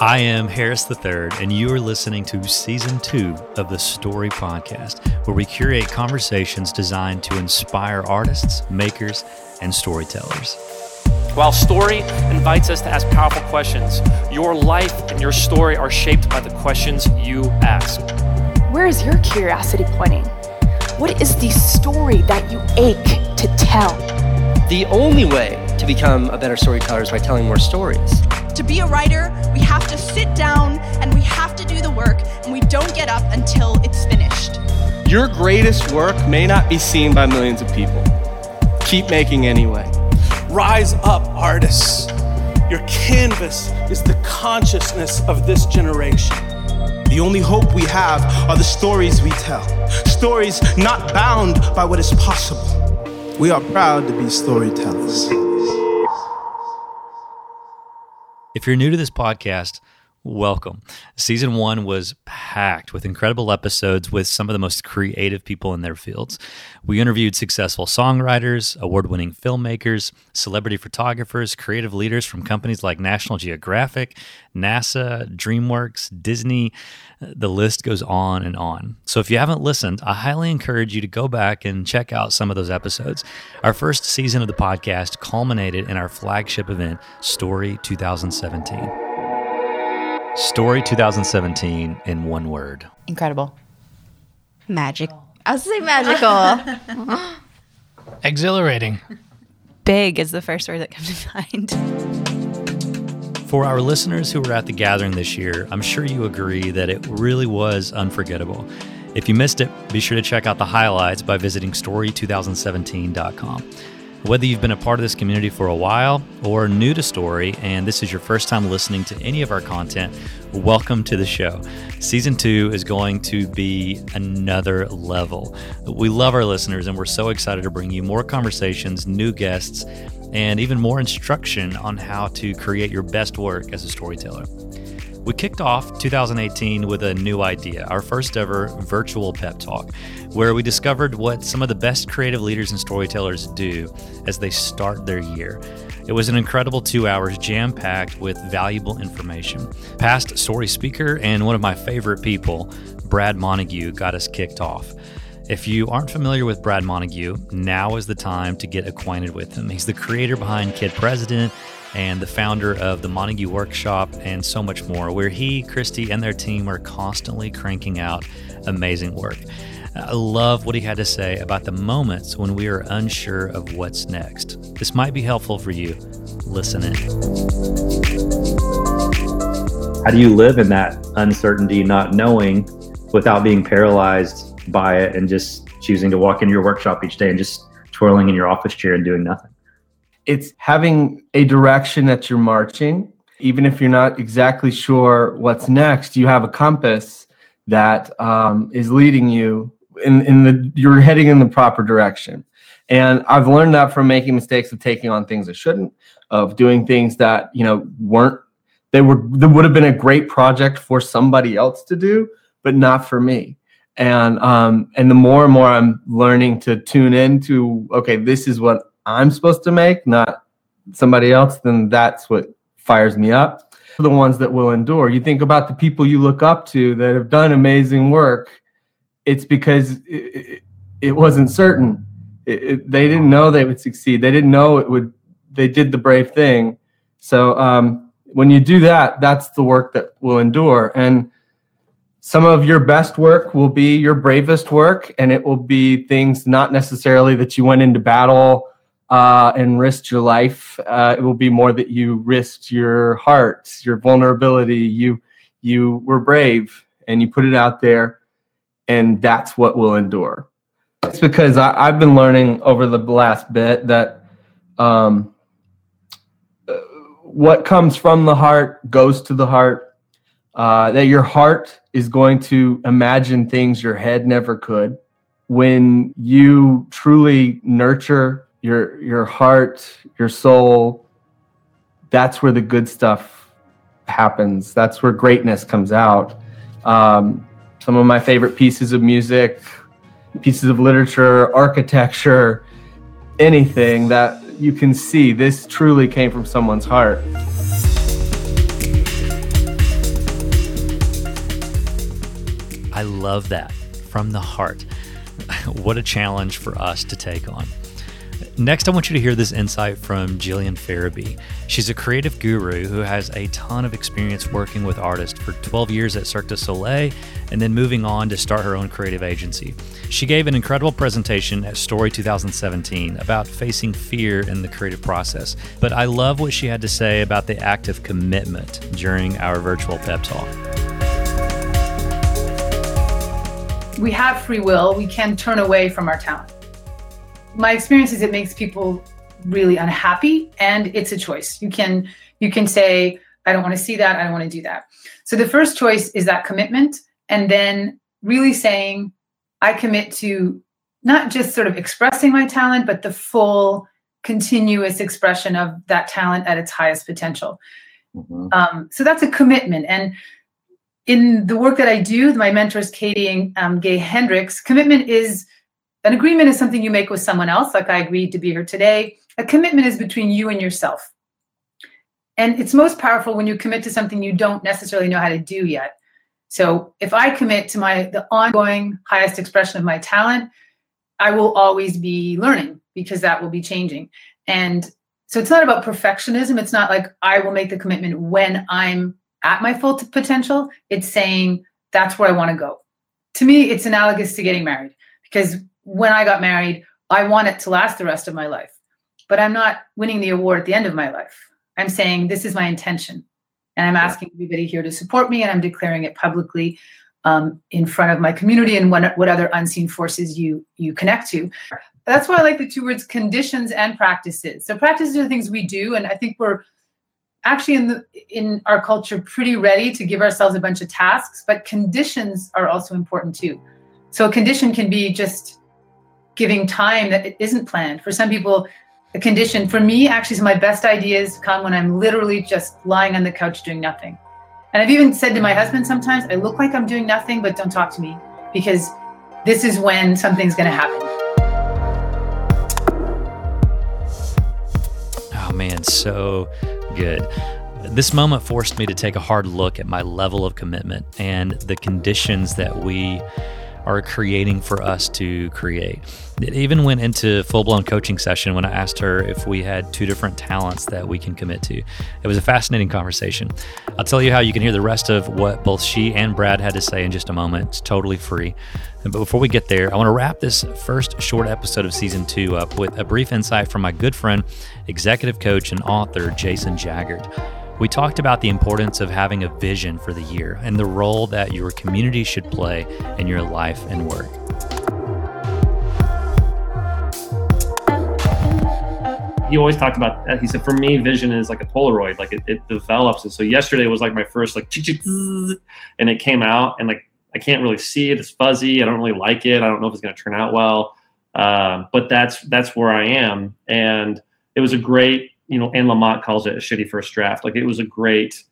I am Harris III, and you are listening to season two of the Story Podcast, where we curate conversations designed to inspire artists, makers, and storytellers. While story invites us to ask powerful questions, your life and your story are shaped by the questions you ask. Where is your curiosity pointing? What is the story that you ache to tell? The only way to become a better storyteller is by telling more stories. To be a writer, we have to sit down and we have to do the work, and we don't get up until it's finished. Your greatest work may not be seen by millions of people. Keep making anyway. Rise up, artists. Your canvas is the consciousness of this generation. The only hope we have are the stories we tell. Stories not bound by what is possible. We are proud to be storytellers. If you're new to this podcast, welcome. Season one was packed with incredible episodes with some of the most creative people in their fields. We interviewed successful songwriters, award winning filmmakers, celebrity photographers, creative leaders from companies like National Geographic, NASA, DreamWorks, Disney. The list goes on and on. So if you haven't listened, I highly encourage you to go back and check out some of those episodes. Our first season of the podcast culminated in our flagship event, Story 2017. Story 2017 in one word. Incredible. Magic. I was say magical. Exhilarating. Big is the first word that comes to mind. For our listeners who were at the gathering this year, I'm sure you agree that it really was unforgettable. If you missed it, be sure to check out the highlights by visiting story2017.com. Whether you've been a part of this community for a while or new to Story and this is your first time listening to any of our content, welcome to the show. Season two is going to be another level. We love our listeners and we're so excited to bring you more conversations, new guests, and even more instruction on how to create your best work as a storyteller. We kicked off 2018 with a new idea, our first ever virtual pep talk, where we discovered what some of the best creative leaders and storytellers do as they start their year. It was an incredible two hours jam packed with valuable information. Past story speaker and one of my favorite people, Brad Montague, got us kicked off. If you aren't familiar with Brad Montague, now is the time to get acquainted with him. He's the creator behind Kid President and the founder of the Montague Workshop and so much more, where he, Christy, and their team are constantly cranking out amazing work. I love what he had to say about the moments when we are unsure of what's next. This might be helpful for you. Listen in. How do you live in that uncertainty, not knowing, without being paralyzed by it and just choosing to walk into your workshop each day and just twirling in your office chair and doing nothing? It's having a direction that you're marching. Even if you're not exactly sure what's next, you have a compass that um, is leading you in, in the you're heading in the proper direction. And I've learned that from making mistakes of taking on things I shouldn't, of doing things that you know weren't they were that would have been a great project for somebody else to do, but not for me. And um, and the more and more I'm learning to tune into, okay, this is what I'm supposed to make, not somebody else, then that's what fires me up. The ones that will endure. You think about the people you look up to that have done amazing work. It's because it, it, it wasn't certain. It, they didn't know they would succeed. They didn't know it would. They did the brave thing. So um, when you do that, that's the work that will endure. And some of your best work will be your bravest work, and it will be things not necessarily that you went into battle uh, and risked your life. Uh, it will be more that you risked your heart, your vulnerability. You you were brave and you put it out there, and that's what will endure. It's because I, have been learning over the last bit that um, what comes from the heart goes to the heart. Uh, that your heart is going to imagine things your head never could. When you truly nurture your your heart, your soul. That's where the good stuff happens. That's where greatness comes out. Um, some of my favorite pieces of music, pieces of literature, architecture, anything that you can see this truly came from someone's heart. I love that from the heart. what a challenge for us to take on. Next, I want you to hear this insight from Gillian Ferrabee. She's a creative guru who has a ton of experience working with artists for 12 years at Cirque du Soleil and then moving on to start her own creative agency. She gave an incredible presentation at Story 2017 about facing fear in the creative process, but I love what she had to say about the act of commitment during our virtual pep talk. We have free will, we can turn away from our talent my experience is it makes people really unhappy and it's a choice. You can you can say i don't want to see that i don't want to do that. So the first choice is that commitment and then really saying i commit to not just sort of expressing my talent but the full continuous expression of that talent at its highest potential. Mm-hmm. um, so that's a commitment and in the work that i do my mentors katie and um, gay hendricks commitment is an agreement is something you make with someone else, like I agreed to be here today. A commitment is between you and yourself. And it's most powerful when you commit to something you don't necessarily know how to do yet. So if I commit to my the ongoing highest expression of my talent, I will always be learning because that will be changing. And so it's not about perfectionism. It's not like I will make the commitment when I'm at my full potential. It's saying that's where I want to go. To me, it's analogous to getting married because when I got married, I want it to last the rest of my life. But I'm not winning the award at the end of my life. I'm saying this is my intention. And I'm asking everybody here to support me, and I'm declaring it publicly um, in front of my community and what, what other unseen forces you you connect to. That's why I like the two words conditions and practices. So practices are the things we do, and I think we're actually in the in our culture pretty ready to give ourselves a bunch of tasks, but conditions are also important too. So a condition can be just giving time that it isn't planned. For some people, a condition. For me, actually, my best ideas come when I'm literally just lying on the couch doing nothing. And I've even said to my husband sometimes, I look like I'm doing nothing, but don't talk to me because this is when something's going to happen. Oh, man, so good. This moment forced me to take a hard look at my level of commitment and the conditions that we are creating for us to create. It even went into full blown coaching session when I asked her if we had two different talents that we can commit to. It was a fascinating conversation. I'll tell you how you can hear the rest of what both she and Brad had to say in just a moment. It's totally free. But before we get there, I want to wrap this first short episode of season two up with a brief insight from my good friend, executive coach, and author, Jason Jaggard. We talked about the importance of having a vision for the year and the role that your community should play in your life and work. He always talked about that. He said, for me, vision is like a Polaroid, like it, it develops. And so yesterday was like my first, like, and it came out, and like, I can't really see it. It's fuzzy. I don't really like it. I don't know if it's going to turn out well. Uh, but that's that's where I am, and it was a great you know, Anne Lamott calls it a shitty first draft. Like it was a great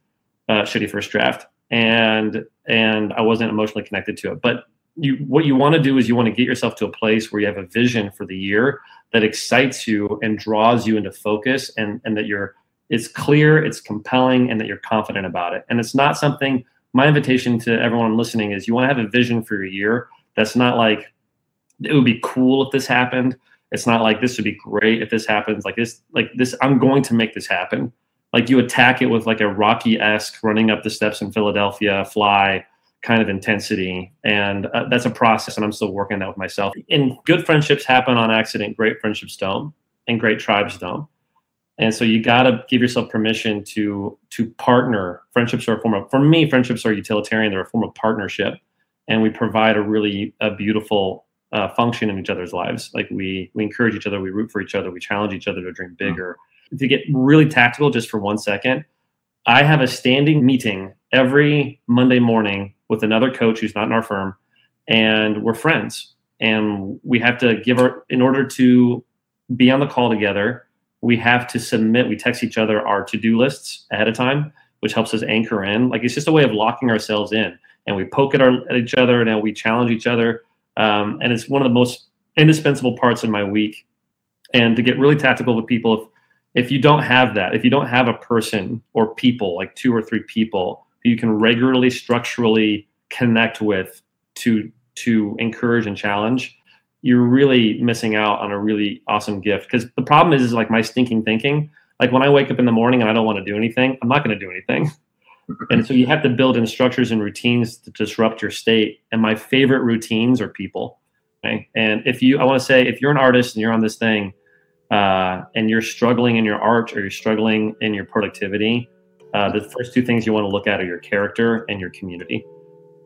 uh, shitty first draft, and and I wasn't emotionally connected to it. But you, what you want to do is you want to get yourself to a place where you have a vision for the year that excites you and draws you into focus, and and that you're it's clear, it's compelling, and that you're confident about it. And it's not something. My invitation to everyone listening is you want to have a vision for your year that's not like it would be cool if this happened it's not like this would be great if this happens. Like this, like this, I'm going to make this happen. Like you attack it with like a Rocky esque running up the steps in Philadelphia, fly kind of intensity, and uh, that's a process. And I'm still working that with myself. And good friendships happen on accident. Great friendships don't, and great tribes don't. And so you got to give yourself permission to to partner. Friendships are a form of, for me, friendships are utilitarian. They're a form of partnership, and we provide a really a beautiful uh, function in each other's lives. Like we we encourage each other, we root for each other, we challenge each other to dream hmm. bigger. Mm-hmm. To get really tactical, just for one second, I have a standing meeting every Monday morning with another coach who's not in our firm, and we're friends. And we have to give our in order to be on the call together. We have to submit. We text each other our to do lists ahead of time, which helps us anchor in. Like it's just a way of locking ourselves in, and we poke at, our, at each other, and we challenge each other um, and it's one of the most indispensable parts in my week. And to get really tactical with people, if, if you don't have that, if you don't have a person or people, like two or three people, who you can regularly, structurally connect with to to encourage and challenge, you're really missing out on a really awesome gift. Because the problem is, is like my stinking thinking. Like when I wake up in the morning and I don't want to do anything, I'm not going to do anything. and so you have to build in structures and routines to disrupt your state. And my favorite routines are people. Okay. And if you, I want to say, if you're an artist and you're on this thing, uh, and you're struggling in your art or you're struggling in your productivity, uh, the first two things you want to look at are your character and your community.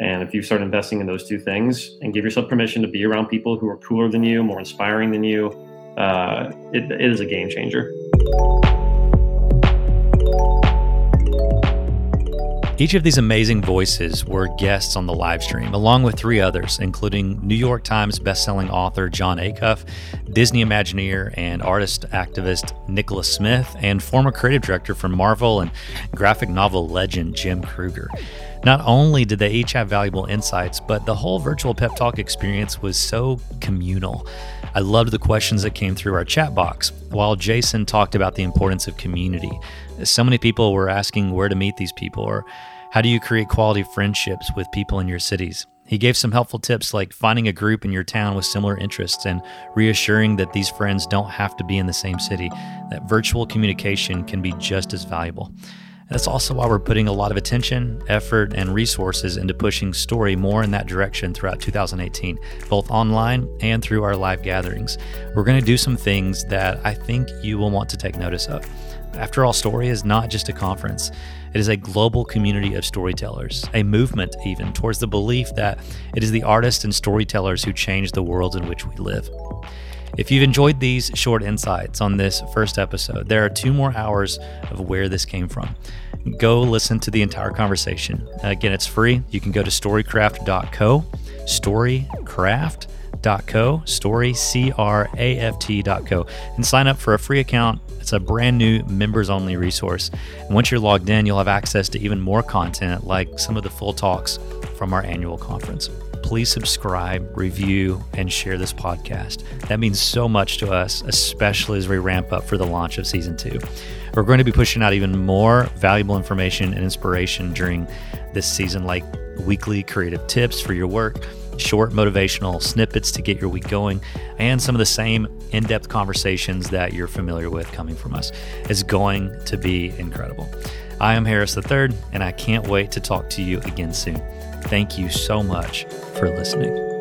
And if you start investing in those two things and give yourself permission to be around people who are cooler than you, more inspiring than you, uh, it, it is a game changer. Each of these amazing voices were guests on the live stream, along with three others, including New York Times bestselling author Jon Acuff, Disney Imagineer and artist activist Nikkolas Smith, and former creative director for Marvel and graphic novel legend Jim Krueger. Not only did they each have valuable insights, but the whole virtual pep talk experience was so communal. I loved the questions that came through our chat box, while Jason talked about the importance of community. So many people were asking where to meet these people or how do you create quality friendships with people in your cities. He gave some helpful tips like finding a group in your town with similar interests and reassuring that these friends don't have to be in the same city, that virtual communication can be just as valuable. That's also why we're putting a lot of attention, effort, and resources into pushing story more in that direction throughout 2018, both online and through our live gatherings. We're going to do some things that I think you will want to take notice of. After all, Story is not just a conference. It is a global community of storytellers, a movement even towards the belief that it is the artists and storytellers who change the world in which we live. If you've enjoyed these short insights on this first episode, there are two more hours of where this came from. Go listen to the entire conversation. Again, it's free. You can go to storycraft.co, storycraft.co, story, C R A F T.co, and sign up for a free account. It's a brand new members only resource. And once you're logged in, you'll have access to even more content like some of the full talks from our annual conference please subscribe, review, and share this podcast. That means so much to us, especially as we ramp up for the launch of season two. We're going to be pushing out even more valuable information and inspiration during this season, like weekly creative tips for your work, short motivational snippets to get your week going, and some of the same in depth conversations that you're familiar with coming from us. It's going to be incredible. I am Harris III, and I can't wait to talk to you again soon. Thank you so much for listening.